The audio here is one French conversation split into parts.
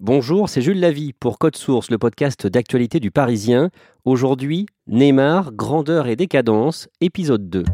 Bonjour, c'est Jules Lavie pour Code Source, le podcast d'actualité du Parisien. Aujourd'hui, Neymar, grandeur et décadence, épisode 2.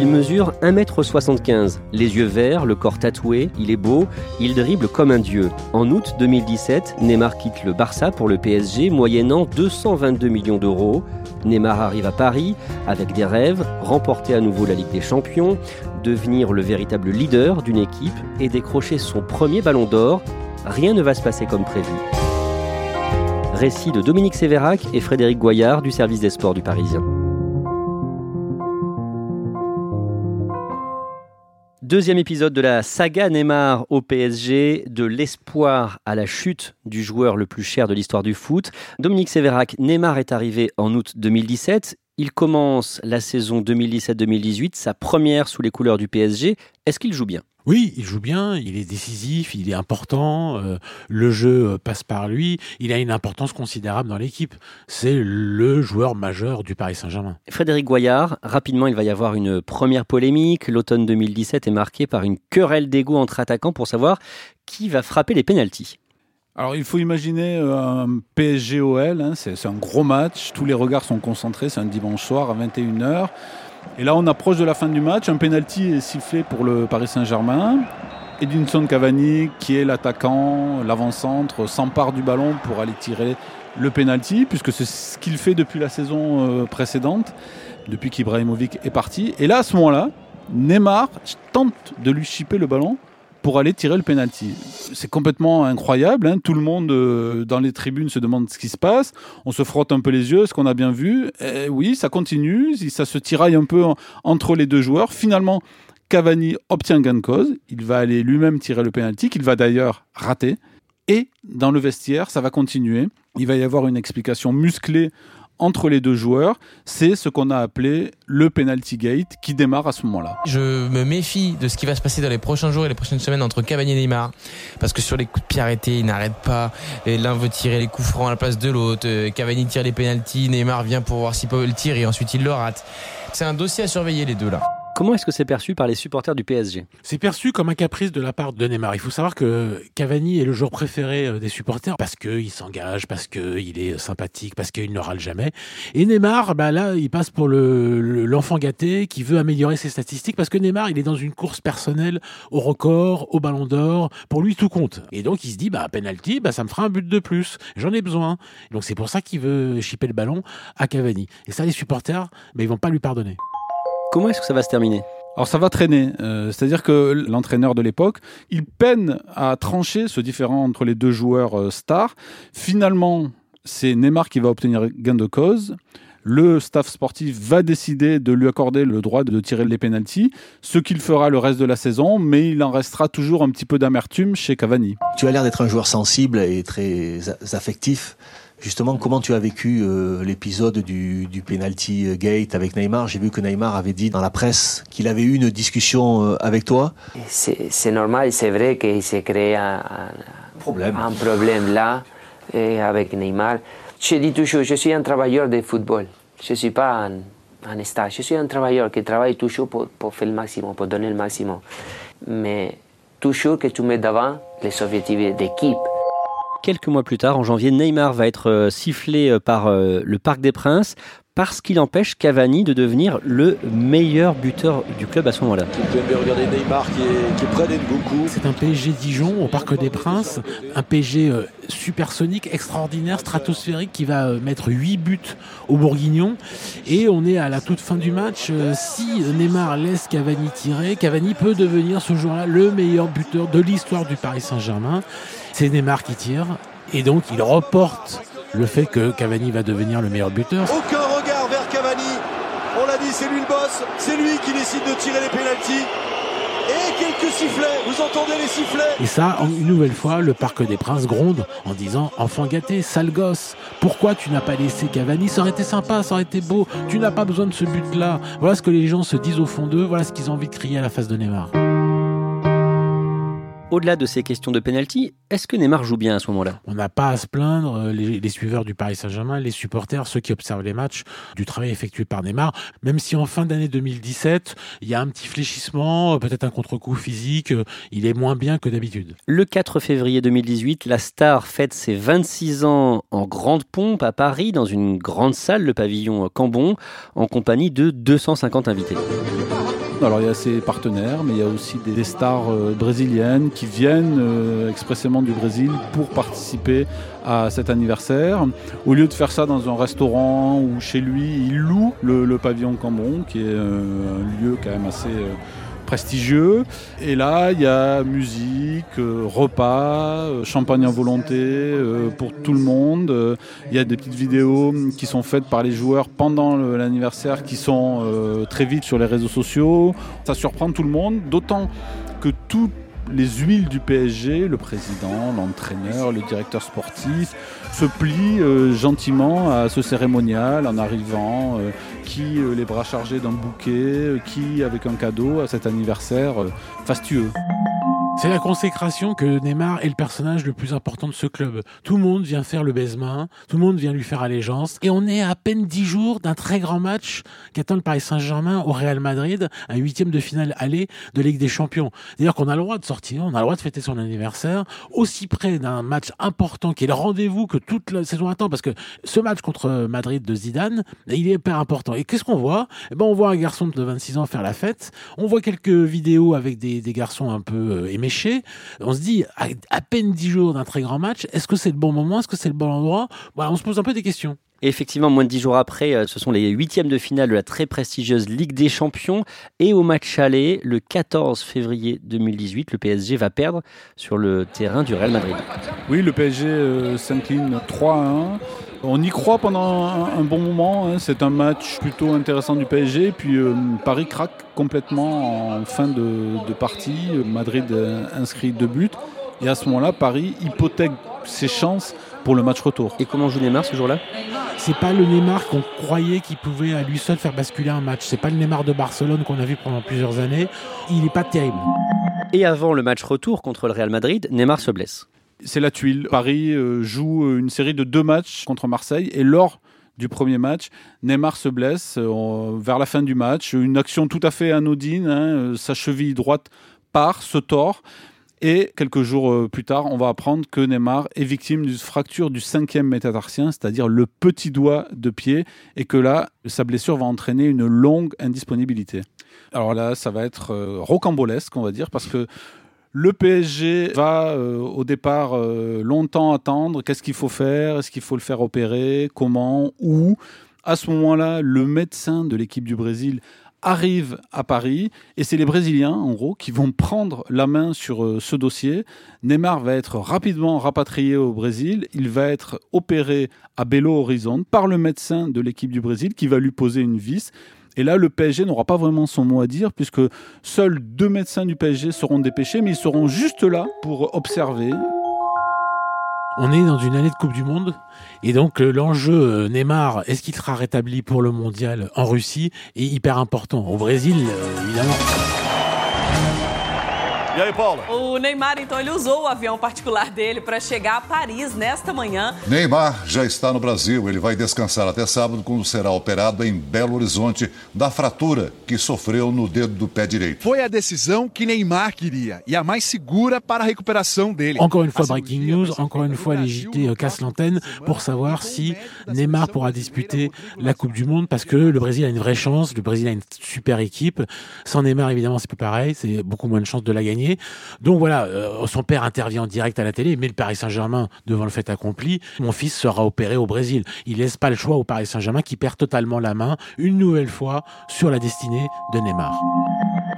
Il mesure 1m75, les yeux verts, le corps tatoué, il est beau, il dribble comme un dieu. En août 2017, Neymar quitte le Barça pour le PSG moyennant 222 millions d'euros. Neymar arrive à Paris avec des rêves, remporter à nouveau la Ligue des Champions, devenir le véritable leader d'une équipe et décrocher son premier ballon d'or. Rien ne va se passer comme prévu. Récit de Dominique Sévérac et Frédéric Goyard du service des sports du Parisien. Deuxième épisode de la saga Neymar au PSG, de l'espoir à la chute du joueur le plus cher de l'histoire du foot. Dominique Sévérac, Neymar est arrivé en août 2017. Il commence la saison 2017-2018, sa première sous les couleurs du PSG. Est-ce qu'il joue bien? Oui, il joue bien, il est décisif, il est important, euh, le jeu passe par lui, il a une importance considérable dans l'équipe. C'est le joueur majeur du Paris Saint-Germain. Frédéric Goyard, rapidement il va y avoir une première polémique. L'automne 2017 est marqué par une querelle d'ego entre attaquants pour savoir qui va frapper les pénalties. Alors il faut imaginer euh, un PSG-OL, hein, c'est un gros match, tous les regards sont concentrés, c'est un dimanche soir à 21h. Et là, on approche de la fin du match. Un penalty est sifflé pour le Paris Saint-Germain. Edinson Cavani, qui est l'attaquant, l'avant-centre, s'empare du ballon pour aller tirer le penalty, puisque c'est ce qu'il fait depuis la saison euh, précédente, depuis qu'Ibrahimovic est parti. Et là, à ce moment-là, Neymar tente de lui chipper le ballon pour aller tirer le penalty. C'est complètement incroyable. Hein. Tout le monde euh, dans les tribunes se demande ce qui se passe. On se frotte un peu les yeux, ce qu'on a bien vu? Et oui, ça continue. Ça se tiraille un peu entre les deux joueurs. Finalement, Cavani obtient gain de cause. Il va aller lui-même tirer le penalty, qu'il va d'ailleurs rater. Et dans le vestiaire, ça va continuer. Il va y avoir une explication musclée entre les deux joueurs, c'est ce qu'on a appelé le penalty gate qui démarre à ce moment-là. Je me méfie de ce qui va se passer dans les prochains jours et les prochaines semaines entre Cavani et Neymar parce que sur les coups de pied arrêtés, ils n'arrêtent pas. L'un veut tirer les coups francs à la place de l'autre. Euh, Cavani tire les penalties, Neymar vient pour voir s'il peut le tirer et ensuite il le rate. C'est un dossier à surveiller les deux là. Comment est-ce que c'est perçu par les supporters du PSG C'est perçu comme un caprice de la part de Neymar. Il faut savoir que Cavani est le joueur préféré euh, des supporters parce qu'il s'engage, parce qu'il est sympathique, parce qu'il ne râle jamais. Et Neymar, bah là, il passe pour l'enfant gâté qui veut améliorer ses statistiques parce que Neymar, il est dans une course personnelle au record, au ballon d'or. Pour lui, tout compte. Et donc, il se dit, bah, penalty, bah, ça me fera un but de plus. J'en ai besoin. Donc, c'est pour ça qu'il veut chipper le ballon à Cavani. Et ça, les supporters, bah, ils vont pas lui pardonner. Comment est-ce que ça va se terminer? Alors ça va traîner, euh, c'est-à-dire que l'entraîneur de l'époque, il peine à trancher ce différent entre les deux joueurs euh, stars. Finalement, c'est Neymar qui va obtenir gain de cause. Le staff sportif va décider de lui accorder le droit de tirer les pénalties, ce qu'il fera le reste de la saison, mais il en restera toujours un petit peu d'amertume chez Cavani. Tu as l'air d'être un joueur sensible et très affectif. Justement, comment tu as vécu euh, l'épisode du, du penalty euh, gate avec Neymar? J'ai vu que Neymar avait dit dans la presse qu'il avait eu une discussion euh, avec toi. C'est normal, c'est vrai qu'il s'est créé un, problème. un problème là avec Neymar. Je dis toujours, je suis un travailleur de football. Je ne suis pas un, un, star. Je suis un travailleur qui travaille toujours pour, pour faire le maximum, pour donner le maximum. Mais toujours que tu mets devant les objectifs d'équipe. Quelques mois plus tard, en janvier, Neymar va être euh, sifflé euh, par euh, le Parc des Princes parce qu'il empêche Cavani de devenir le meilleur buteur du club à ce moment-là. regarder Neymar qui est, près C'est un PSG Dijon au Parc des Princes, un PSG supersonique, extraordinaire, stratosphérique qui va mettre 8 buts au Bourguignon. Et on est à la toute fin du match. Si Neymar laisse Cavani tirer, Cavani peut devenir ce jour-là le meilleur buteur de l'histoire du Paris Saint-Germain. C'est Neymar qui tire et donc il reporte le fait que Cavani va devenir le meilleur buteur. Aucun regard vers Cavani. On l'a dit, c'est C'est lui qui décide de tirer les pénalties. Et quelques sifflets, vous entendez les sifflets Et ça, une nouvelle fois, le Parc des Princes gronde en disant Enfant gâté, sale gosse, pourquoi tu n'as pas laissé Cavani? Ça aurait été sympa, ça aurait été beau, tu n'as pas besoin de ce but-là. Voilà ce que les gens se disent au fond d'eux, voilà ce qu'ils ont envie de crier à la face de Neymar. Au-delà de ces questions de penalty, est-ce que Neymar joue bien à ce moment-là? On n'a pas à se plaindre, euh, les, suiveurs du Paris Saint-Germain, les supporters, ceux qui observent les matchs, du travail effectué par Neymar, même si en fin d'année 2017, il y a un petit fléchissement, euh, peut-être un contre-coup physique, euh, il est moins bien que d'habitude. Le 4 février 2018, la star fête ses 26 ans en grande pompe à Paris, dans une grande salle, le pavillon Cambon, en compagnie de 250 invités. Alors il y a ses partenaires, mais il y a aussi des stars euh, brésiliennes qui viennent euh, expressément du Brésil pour participer à cet anniversaire. Au lieu de faire ça dans un restaurant ou chez lui, il loue le, pavillon Cambon, qui est euh, un lieu quand même assez prestigieux. Et là, il y a musique, euh, repas, euh, champagne à volonté euh, pour tout le monde. Il y a des petites vidéos qui sont faites par les joueurs pendant l'anniversaire qui sont très vite sur les réseaux sociaux. Ça surprend tout le monde, d'autant que tout les huiles du PSG, le président, l'entraîneur, le directeur sportif, se plient gentiment à ce cérémonial en arrivant, qui euh, les bras chargés d'un bouquet, qui avec un cadeau à cet anniversaire fastueux. C'est la consécration que Neymar est le personnage le plus important de ce club. Tout le monde vient faire le baise-main, tout le monde vient lui faire allégeance, et on est à, peine dix jours d'un très grand match qu'attend le Paris Saint-Germain au Real Madrid, un huitième de finale aller de Ligue des Champions. D'ailleurs qu'on a le droit de sortir, on a le droit de fêter son anniversaire, aussi près d'un match important qui est le rendez-vous que toute la saison attend, parce que ce match contre Madrid de Zidane, il est hyper important. Et qu'est-ce qu'on voit? Eh ben, On voit un garçon de 26 ans faire la fête, on voit quelques vidéos avec des, garçons un peu euh, éméchés, on se dit, à, peine dix jours d'un très grand match, est-ce que c'est le bon moment Est-ce que c'est le bon endroit? Voilà, On se pose un peu des questions. Et effectivement, moins de dix jours après, euh, ce sont les huitièmes de finale de la très prestigieuse Ligue des Champions. Et au match aller, le 14 février 2018, le PSG va perdre sur le terrain du Real Madrid. Oui, le PSG euh, s'incline 3 1. On y croit pendant un, bon moment. Hein. C'est un match plutôt intéressant du PSG. Puis euh, Paris craque complètement en fin de, de partie. Madrid inscrit deux buts. Et à ce moment-là, Paris hypothèque ses chances pour le match retour. Et comment joue Neymar ce jour-là? C'est pas le Neymar qu'on croyait qu'il pouvait à lui seul faire basculer un match. C'est pas le Neymar de Barcelone qu'on a vu pendant plusieurs années. Il n'est pas terrible. Et avant le match retour contre le Real Madrid, Neymar se blesse. C'est la tuile. Paris euh, joue euh, une série de deux matchs contre Marseille et lors du premier match, Neymar se blesse euh, vers la fin du match. Une action tout à fait anodine. Hein, sa cheville droite part, se tord. Et quelques jours plus tard, on va apprendre que Neymar est victime d'une fracture du cinquième métatarsien, c'est-à-dire le petit doigt de pied, et que là, sa blessure va entraîner une longue indisponibilité. Alors là, ça va être rocambolesque, on va dire, parce que le PSG va euh, au départ longtemps attendre qu'est-ce qu'il faut faire, est-ce qu'il faut le faire opérer, comment, où? À ce moment-là, le médecin de l'équipe du Brésil arrive à Paris et c'est les Brésiliens, en gros, qui vont prendre la main sur euh, ce dossier. Neymar va être rapidement rapatrié au Brésil. Il va être opéré à Belo Horizonte par le médecin de l'équipe du Brésil qui va lui poser une vis. Et là, le PSG n'aura pas vraiment son mot à dire puisque seuls deux médecins du PSG seront dépêchés, mais ils seront juste là pour observer, on est dans une année de Coupe du Monde et donc euh, l'enjeu euh, Neymar, est-ce qu'il sera rétabli pour le mondial en Russie? Est hyper important. Au Brésil, euh, évidemment. E aí, Paula? O Neymar, então, ele usou o avião particular dele para chegar a Paris nesta manhã. Neymar já está no Brasil. Ele vai descansar até sábado, quando será operado em Belo Horizonte da fratura que sofreu no dedo do pé direito. Foi a decisão que Neymar queria e a mais segura para a recuperação dele. Encore une fois, breaking news. Encore une fois, les JT cassent l'antenne pour savoir si Neymar pourra disputer la Coupe du Monde parce que le Brésil a une vraie chance. Le Brésil a une super équipe. Sans Neymar, évidemment, c'est plus pareil. C'est beaucoup moins de chances de la gagner. Donc voilà, euh, son père intervient en direct à la télé, mais le Paris Saint-Germain, devant le fait accompli, mon fils sera opéré au Brésil. Il laisse pas le choix au Paris Saint-Germain qui perd totalement la main, une nouvelle fois, sur la destinée de Neymar.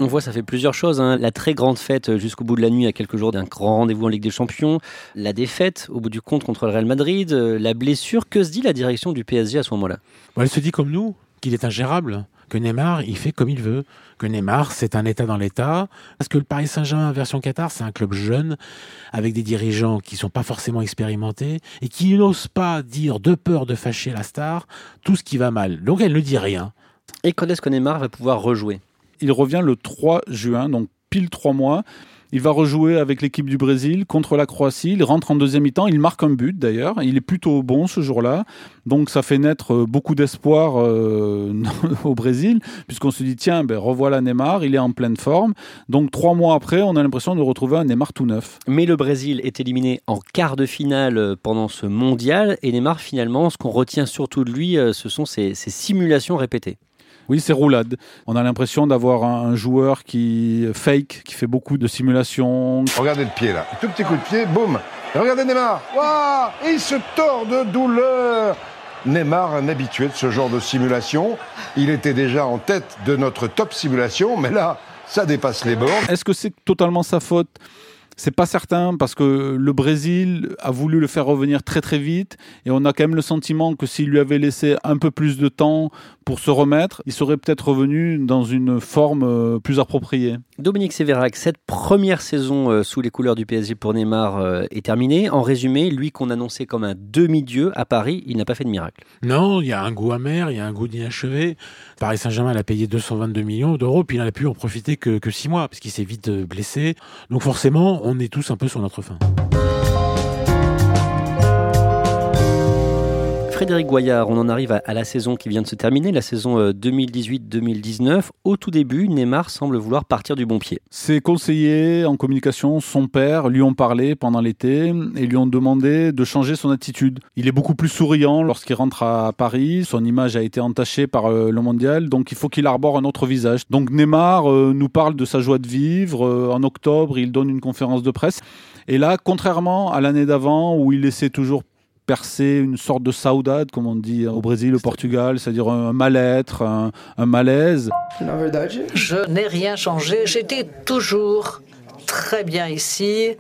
On voit, ça fait plusieurs choses. Hein. La très grande fête jusqu'au bout de la nuit, à quelques jours d'un grand rendez-vous en Ligue des Champions. La défaite au bout du compte contre le Real Madrid. La blessure. Que se dit la direction du PSG à ce moment-là? Elle se dit comme nous, qu'il est ingérable que Neymar, il fait comme il veut, que Neymar, c'est un État dans l'État, parce que le Paris Saint-Germain version Qatar, c'est un club jeune, avec des dirigeants qui sont pas forcément expérimentés, et qui n'osent pas dire, de peur de fâcher la star, tout ce qui va mal. Donc elle ne dit rien. Et quand est-ce que Neymar va pouvoir rejouer? Il revient le 3 juin, donc pile trois mois. Il va rejouer avec l'équipe du Brésil contre la Croatie. Il rentre en deuxième mi-temps. Il marque un but d'ailleurs. Il est plutôt bon ce jour-là. Donc ça fait naître euh, beaucoup d'espoir euh, au Brésil, puisqu'on se dit tiens, ben, revoilà Neymar, il est en pleine forme. Donc trois mois après, on a l'impression de retrouver un Neymar tout neuf. Mais le Brésil est éliminé en quart de finale euh, pendant ce mondial. Et Neymar, finalement, ce qu'on retient surtout de lui, ce sont ses simulations répétées. Oui, c'est roulade. On a l'impression d'avoir un joueur qui fake, qui fait beaucoup de simulations. Regardez le pied là, tout petit coup de pied, boum. regardez Neymar, waouh, il se tord de douleur. Neymar, un habitué de ce genre de simulation, il était déjà en tête de notre top simulation, mais là, ça dépasse les bords. Est-ce que c'est totalement sa faute? C'est pas certain parce que le Brésil a voulu le faire revenir très très vite et on a quand même le sentiment que s'il lui avait laissé un peu plus de temps pour se remettre, il serait peut-être revenu dans une forme euh, plus appropriée. Dominique Sévérac, cette première saison euh, sous les couleurs du PSG pour Neymar euh, est terminée. En résumé, lui qu'on annonçait comme un demi-dieu à Paris, il n'a pas fait de miracle. Non, il y a un goût amer, il y a un goût d'inachevé. Paris Saint-Germain a payé 222 millions d'euros, puis il n'a pu en profiter que, que six mois, parce qu'il s'est vite blessé. Donc forcément, on est tous un peu sur notre fin. Frédéric Goyard, on en arrive à, la saison qui vient de se terminer, la saison 2018-2019. Euh, Au tout début, Neymar semble vouloir partir du bon pied. Ses conseillers en communication, son père, lui ont parlé pendant l'été et lui ont demandé de changer son attitude. Il est beaucoup plus souriant lorsqu'il rentre à Paris. Son image a été entachée par euh, le mondial, donc il faut qu'il arbore un autre visage. Donc Neymar euh, nous parle de sa joie de vivre. En octobre, il donne une conférence de presse. Et là, contrairement à l'année d'avant où il laissait toujours percer une sorte de saudade, comme on dit au Brésil, au Portugal, c'est-à-dire un mal-être, un, malaise. Je n'ai rien changé. J'étais toujours très bien ici.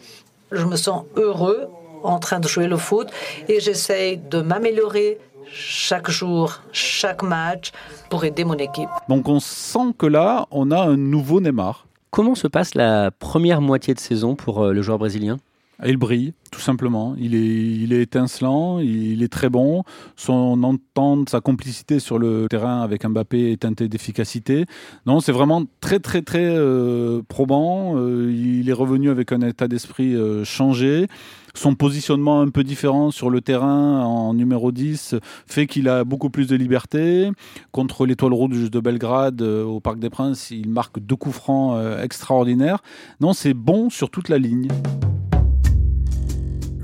Je me sens heureux en train de jouer le foot et j'essaye de m'améliorer chaque jour, chaque match pour aider mon équipe. Donc on sent que là, on a un nouveau Neymar. Comment se passe la première moitié de saison pour euh, le joueur brésilien? Il brille, tout simplement. Il est, il est étincelant, il est très bon. Son entente, sa complicité sur le terrain avec Mbappé est teintée d'efficacité. Non, c'est vraiment très, très, très euh, probant. Euh, il est revenu avec un état d'esprit euh, changé. Son positionnement un peu différent sur le terrain en numéro 10 fait qu'il a beaucoup plus de liberté. Contre l'étoile rouge de Belgrade au Parc des Princes, il marque deux coups francs extraordinaires. Non, c'est bon sur toute la ligne.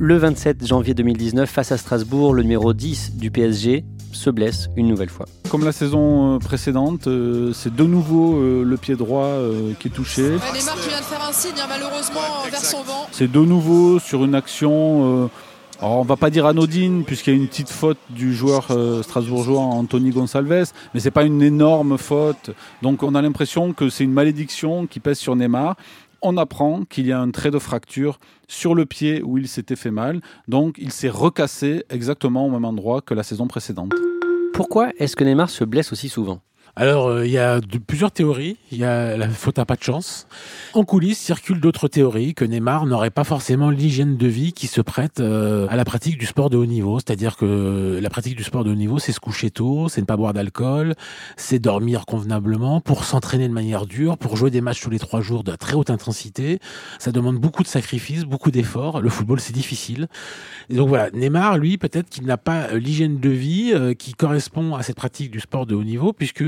Le 27 janvier 2019, face à Strasbourg, le numéro 10 du PSG se blesse une nouvelle fois. Comme la saison euh, précédente, euh, c'est de nouveau euh, le pied droit qui est touché. Neymar qui vient de faire un signe, hein, malheureusement, vers son vent. C'est de nouveau sur une action. Alors on va pas dire anodine puisqu'il y a une petite faute du joueur strasbourgeois Anthony Gonsalves, mais c'est pas une énorme faute. Donc on a l'impression que c'est une malédiction qui pèse sur Neymar on apprend qu'il y a un trait de fracture sur le pied où il s'était fait mal. Donc il s'est recassé exactement au même endroit que la saison précédente. Pourquoi est-ce que Neymar se blesse aussi souvent? Alors, euh, il y a plusieurs théories. Il y a la faute à pas de chance. En coulisses, circulent d'autres théories que Neymar n'aurait pas forcément l'hygiène de vie qui se prête euh, à la pratique du sport de haut niveau. C'est-à-dire que la pratique du sport de haut niveau, c'est se coucher tôt, c'est ne pas boire d'alcool, c'est dormir convenablement pour s'entraîner de manière dure, pour jouer des matchs tous les trois jours de très haute intensité. Ça demande beaucoup de sacrifices, beaucoup d'efforts. Le football, c'est difficile. Donc voilà, Neymar, lui, peut-être qu'il n'a pas euh, l'hygiène de vie qui correspond à cette pratique du sport de haut niveau, puisque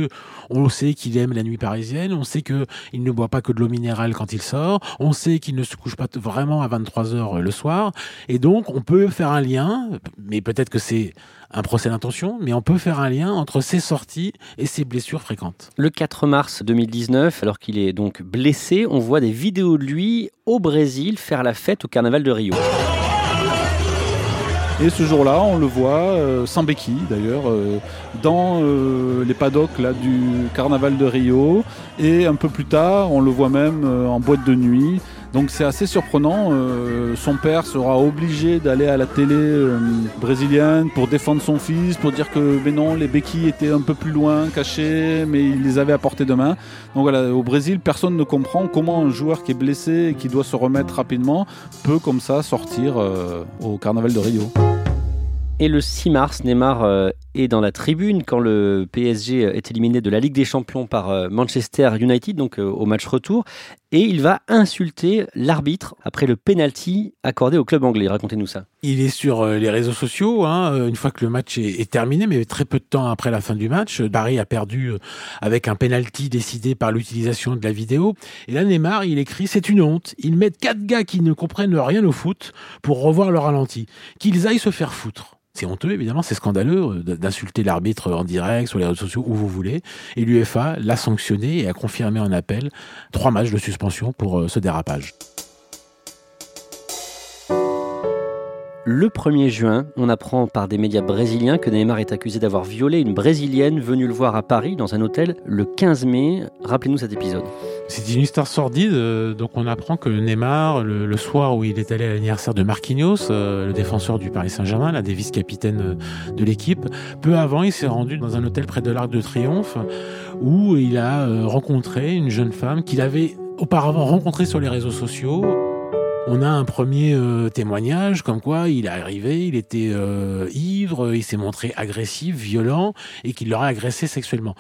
on sait qu'il aime la nuit parisienne, on sait qu'il ne boit pas que de l'eau minérale quand il sort, on sait qu'il ne se couche pas vraiment à 23 heures euh, le soir, et donc on peut faire un lien, mais peut-être que c'est un procès d'intention, mais on peut faire un lien entre ses sorties et ses blessures fréquentes. Le 4 mars 2019, alors qu'il est donc blessé, on voit des vidéos de lui au Brésil faire la fête au carnaval de Rio. Et ce jour-là, on le voit sans béquille d'ailleurs, dans les paddocks là, du carnaval de Rio. Et un peu plus tard, on le voit même en boîte de nuit. Donc c'est assez surprenant. Euh, son père sera obligé d'aller à la télé euh, brésilienne pour défendre son fils, pour dire que mais non, les béquilles étaient un peu plus loin, cachées, mais il les avait à portée de main. Donc voilà, au Brésil, personne ne comprend comment un joueur qui est blessé et qui doit se remettre rapidement peut comme ça sortir euh, au carnaval de Rio. Et le 6 mars, Neymar euh, est dans la tribune quand le PSG est éliminé de la Ligue des Champions par euh, Manchester United, donc euh, au match retour. Et il va insulter l'arbitre après le penalty accordé au club anglais. Racontez-nous ça. Il est sur les réseaux sociaux, hein, une fois que le match est, terminé, mais très peu de temps après la fin du match. Paris a perdu avec un penalty décidé par l'utilisation de la vidéo. Et là, Neymar, il écrit C'est une honte. Ils mettent quatre gars qui ne comprennent rien au foot pour revoir le ralenti. Qu'ils aillent se faire foutre. C'est honteux, évidemment, c'est scandaleux euh, d'insulter l'arbitre en direct, sur les réseaux sociaux, où vous voulez. Et l'UFA l'a sanctionné et a confirmé en appel trois matchs de suspension pour euh, ce dérapage. Le 1er juin, on apprend par des médias brésiliens que Neymar est accusé d'avoir violé une Brésilienne venue le voir à Paris dans un hôtel le 15 mai. Rappelez-nous cet épisode. C'est une histoire sordide. Euh, donc on apprend que Neymar, le, soir où il est allé à l'anniversaire de Marquinhos, euh, le défenseur du Paris Saint-Germain, l'un des vice-capitaines euh, de l'équipe, peu avant, il s'est rendu dans un hôtel près de l'Arc de Triomphe où il a rencontré une jeune femme qu'il avait auparavant rencontrée sur les réseaux sociaux. On a un premier euh, témoignage comme quoi il est arrivé, il était euh, ivre, il s'est montré agressif, violent et qu'il l'aurait agressé sexuellement.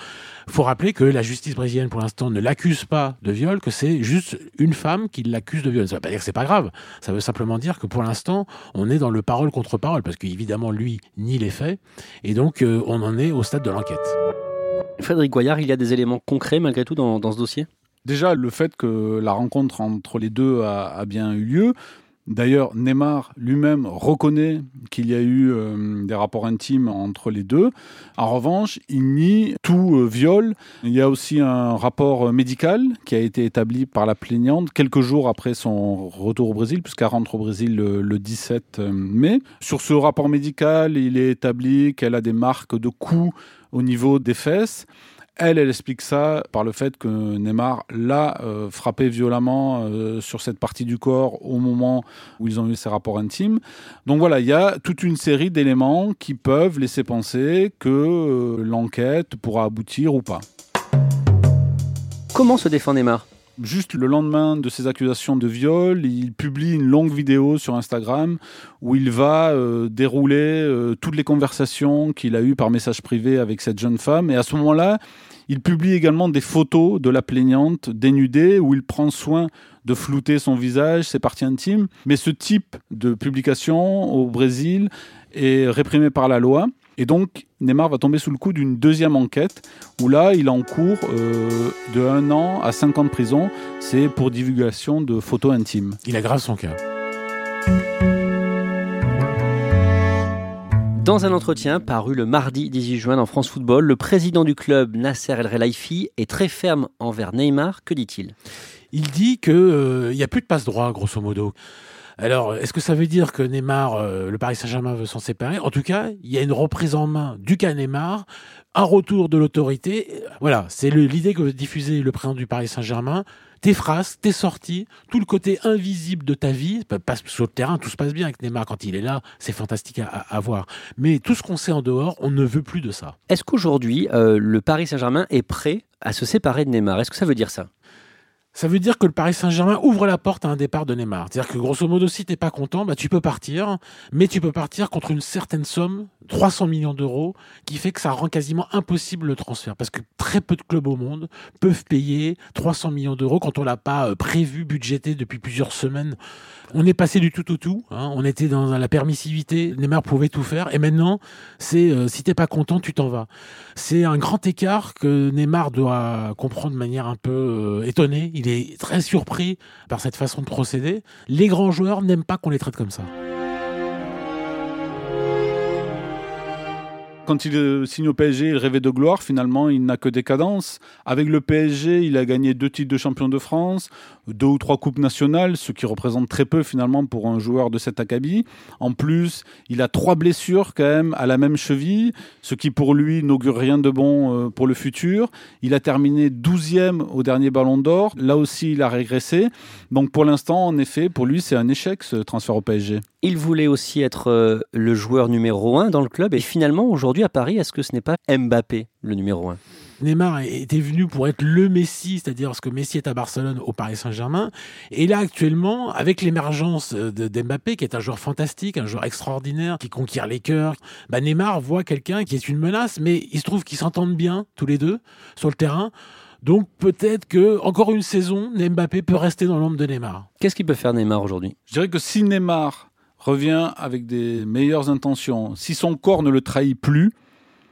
Faut rappeler que la justice brésilienne pour l'instant ne l'accuse pas de viol, que c'est juste une femme qui l'accuse de viol. Ça veut pas dire que c'est pas grave. Ça veut simplement dire que pour l'instant, on est dans le parole contre parole parce qu'évidemment lui nie les faits et donc euh, on en est au stade de l'enquête. Frédéric Goyard, il y a des éléments concrets malgré tout dans ce dossier? Déjà, le fait que la rencontre entre les deux a, bien eu lieu. D'ailleurs, Neymar lui-même reconnaît qu'il y a eu euh, des rapports intimes entre les deux. En revanche, il nie tout euh, viol. Il y a aussi un rapport médical qui a été établi par la plaignante quelques jours après son retour au Brésil, puisqu'elle rentre au Brésil le, le 17 euh, mai. Sur ce rapport médical, il est établi qu'elle a des marques de coups au niveau des fesses. Elle, elle explique ça par le fait que Neymar l'a euh, frappé violemment euh, sur cette partie du corps au moment où ils ont eu ces rapports intimes. Donc voilà, il y a toute une série d'éléments qui peuvent laisser penser que euh, l'enquête pourra aboutir ou pas. Comment se défend Neymar? Juste le lendemain de ces accusations de viol, il publie une longue vidéo sur Instagram où il va dérouler toutes les conversations qu'il a eues par message privé avec cette jeune femme. Et à ce moment-là, il publie également des photos de la plaignante dénudée où il prend soin de flouter son visage, ses parties intimes. Mais ce type de publication au Brésil est réprimé par la loi. Et donc, Neymar va tomber sous le coup d'une deuxième enquête où là, il en court euh, de 1 an à 5 ans de prison. C'est pour divulgation de photos intimes. Il aggrave son cas. Dans un entretien paru le mardi 18 juin dans France Football, le président du club, Nasser El Relaifi, est très ferme envers Neymar. Que dit-il? Il dit qu'il euh, n'y a plus de passe droit, grosso modo. Alors, est-ce que ça veut dire que Neymar, euh, le Paris Saint-Germain veut s'en séparer? En tout cas, il y a une reprise en main du cas Neymar, un retour de l'autorité. Voilà, c'est l'idée que diffuser le président du Paris Saint-Germain tes phrases, tes sorties, tout le côté invisible de ta vie, passe sur le terrain, tout se passe bien avec Neymar quand il est là, c'est fantastique à, voir. Mais tout ce qu'on sait en dehors, on ne veut plus de ça. Est-ce qu'aujourd'hui, euh, le Paris Saint-Germain est prêt à se séparer de Neymar? Est-ce que ça veut dire ça? Ça veut dire que le Paris Saint-Germain ouvre la porte à un départ de Neymar. C'est-à-dire que grosso modo, si t'es pas content, bah tu peux partir, mais tu peux partir contre une certaine somme, 300 millions d'euros, qui fait que ça rend quasiment impossible le transfert. Parce que très peu de clubs au monde peuvent payer 300 millions d'euros quand on l'a pas euh, prévu, budgété depuis plusieurs semaines. On est passé du tout au tout. Hein. On était dans la permissivité. Neymar pouvait tout faire. Et maintenant, c'est euh, si t'es pas content, tu t'en vas. C'est un grand écart que Neymar doit comprendre de manière un peu euh, étonnée. Il est très surpris par cette façon de procéder. Les grands joueurs n'aiment pas qu'on les traite comme ça. Quand il euh, signe au PSG, il rêvait de gloire. Finalement, il n'a que des cadences. Avec le PSG, il a gagné deux titres de champion de France, deux ou trois coupes nationales, ce qui représente très peu finalement pour un joueur de cet acabit. En plus, il a trois blessures quand même à la même cheville, ce qui pour lui n'augure rien de bon euh, pour le futur. Il a terminé 12e au dernier Ballon d'Or. Là aussi, il a régressé. Donc pour l'instant, en effet, pour lui, c'est un échec ce transfert au PSG. Il voulait aussi être euh, le joueur numéro un dans le club et finalement aujourd'hui à Paris, est-ce que ce n'est pas Mbappé le numéro un? Neymar était venu pour être le Messi, c'est-à-dire ce que Messi est à Barcelone au Paris Saint-Germain. Et là, actuellement, avec l'émergence d'Mbappé, qui est un joueur fantastique, un joueur extraordinaire, qui conquiert les cœurs, bah Neymar voit quelqu'un qui est une menace, mais il se trouve qu'ils s'entendent bien, tous les deux, sur le terrain. Donc peut-être que encore une saison, Mbappé peut rester dans l'ombre de Neymar. Qu'est-ce qu'il peut faire Neymar aujourd'hui? Je dirais que si Neymar revient avec des meilleures intentions, si son corps ne le trahit plus,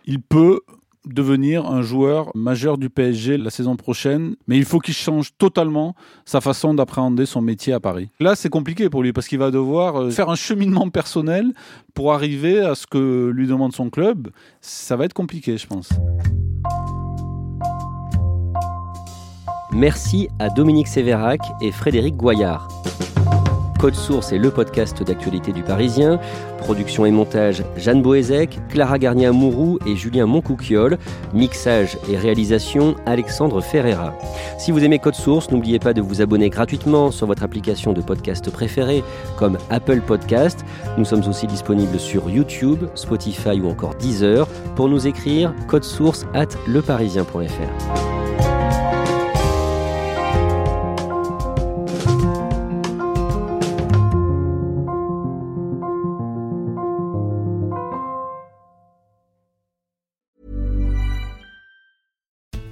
il peut devenir un joueur majeur du PSG la saison prochaine, mais il faut qu'il change totalement sa façon d'appréhender son métier à Paris. Là, c'est compliqué pour lui parce qu'il va devoir euh, faire un cheminement personnel pour arriver à ce que lui demande son club. Ça va être compliqué, je pense. Merci à Dominique Sévérac et Frédéric Goyard. Code Source est le podcast d'actualité du Parisien. Production et montage Jeanne Boézek, Clara Garnier-Amouroux et Julien Moncouquiole. Mixage et réalisation Alexandre Ferreira. Si vous aimez Code Source, n'oubliez pas de vous abonner gratuitement sur votre application de podcast préférée comme Apple Podcast. Nous sommes aussi disponibles sur YouTube, Spotify ou encore Deezer. Pour nous écrire, source at leparisien.fr.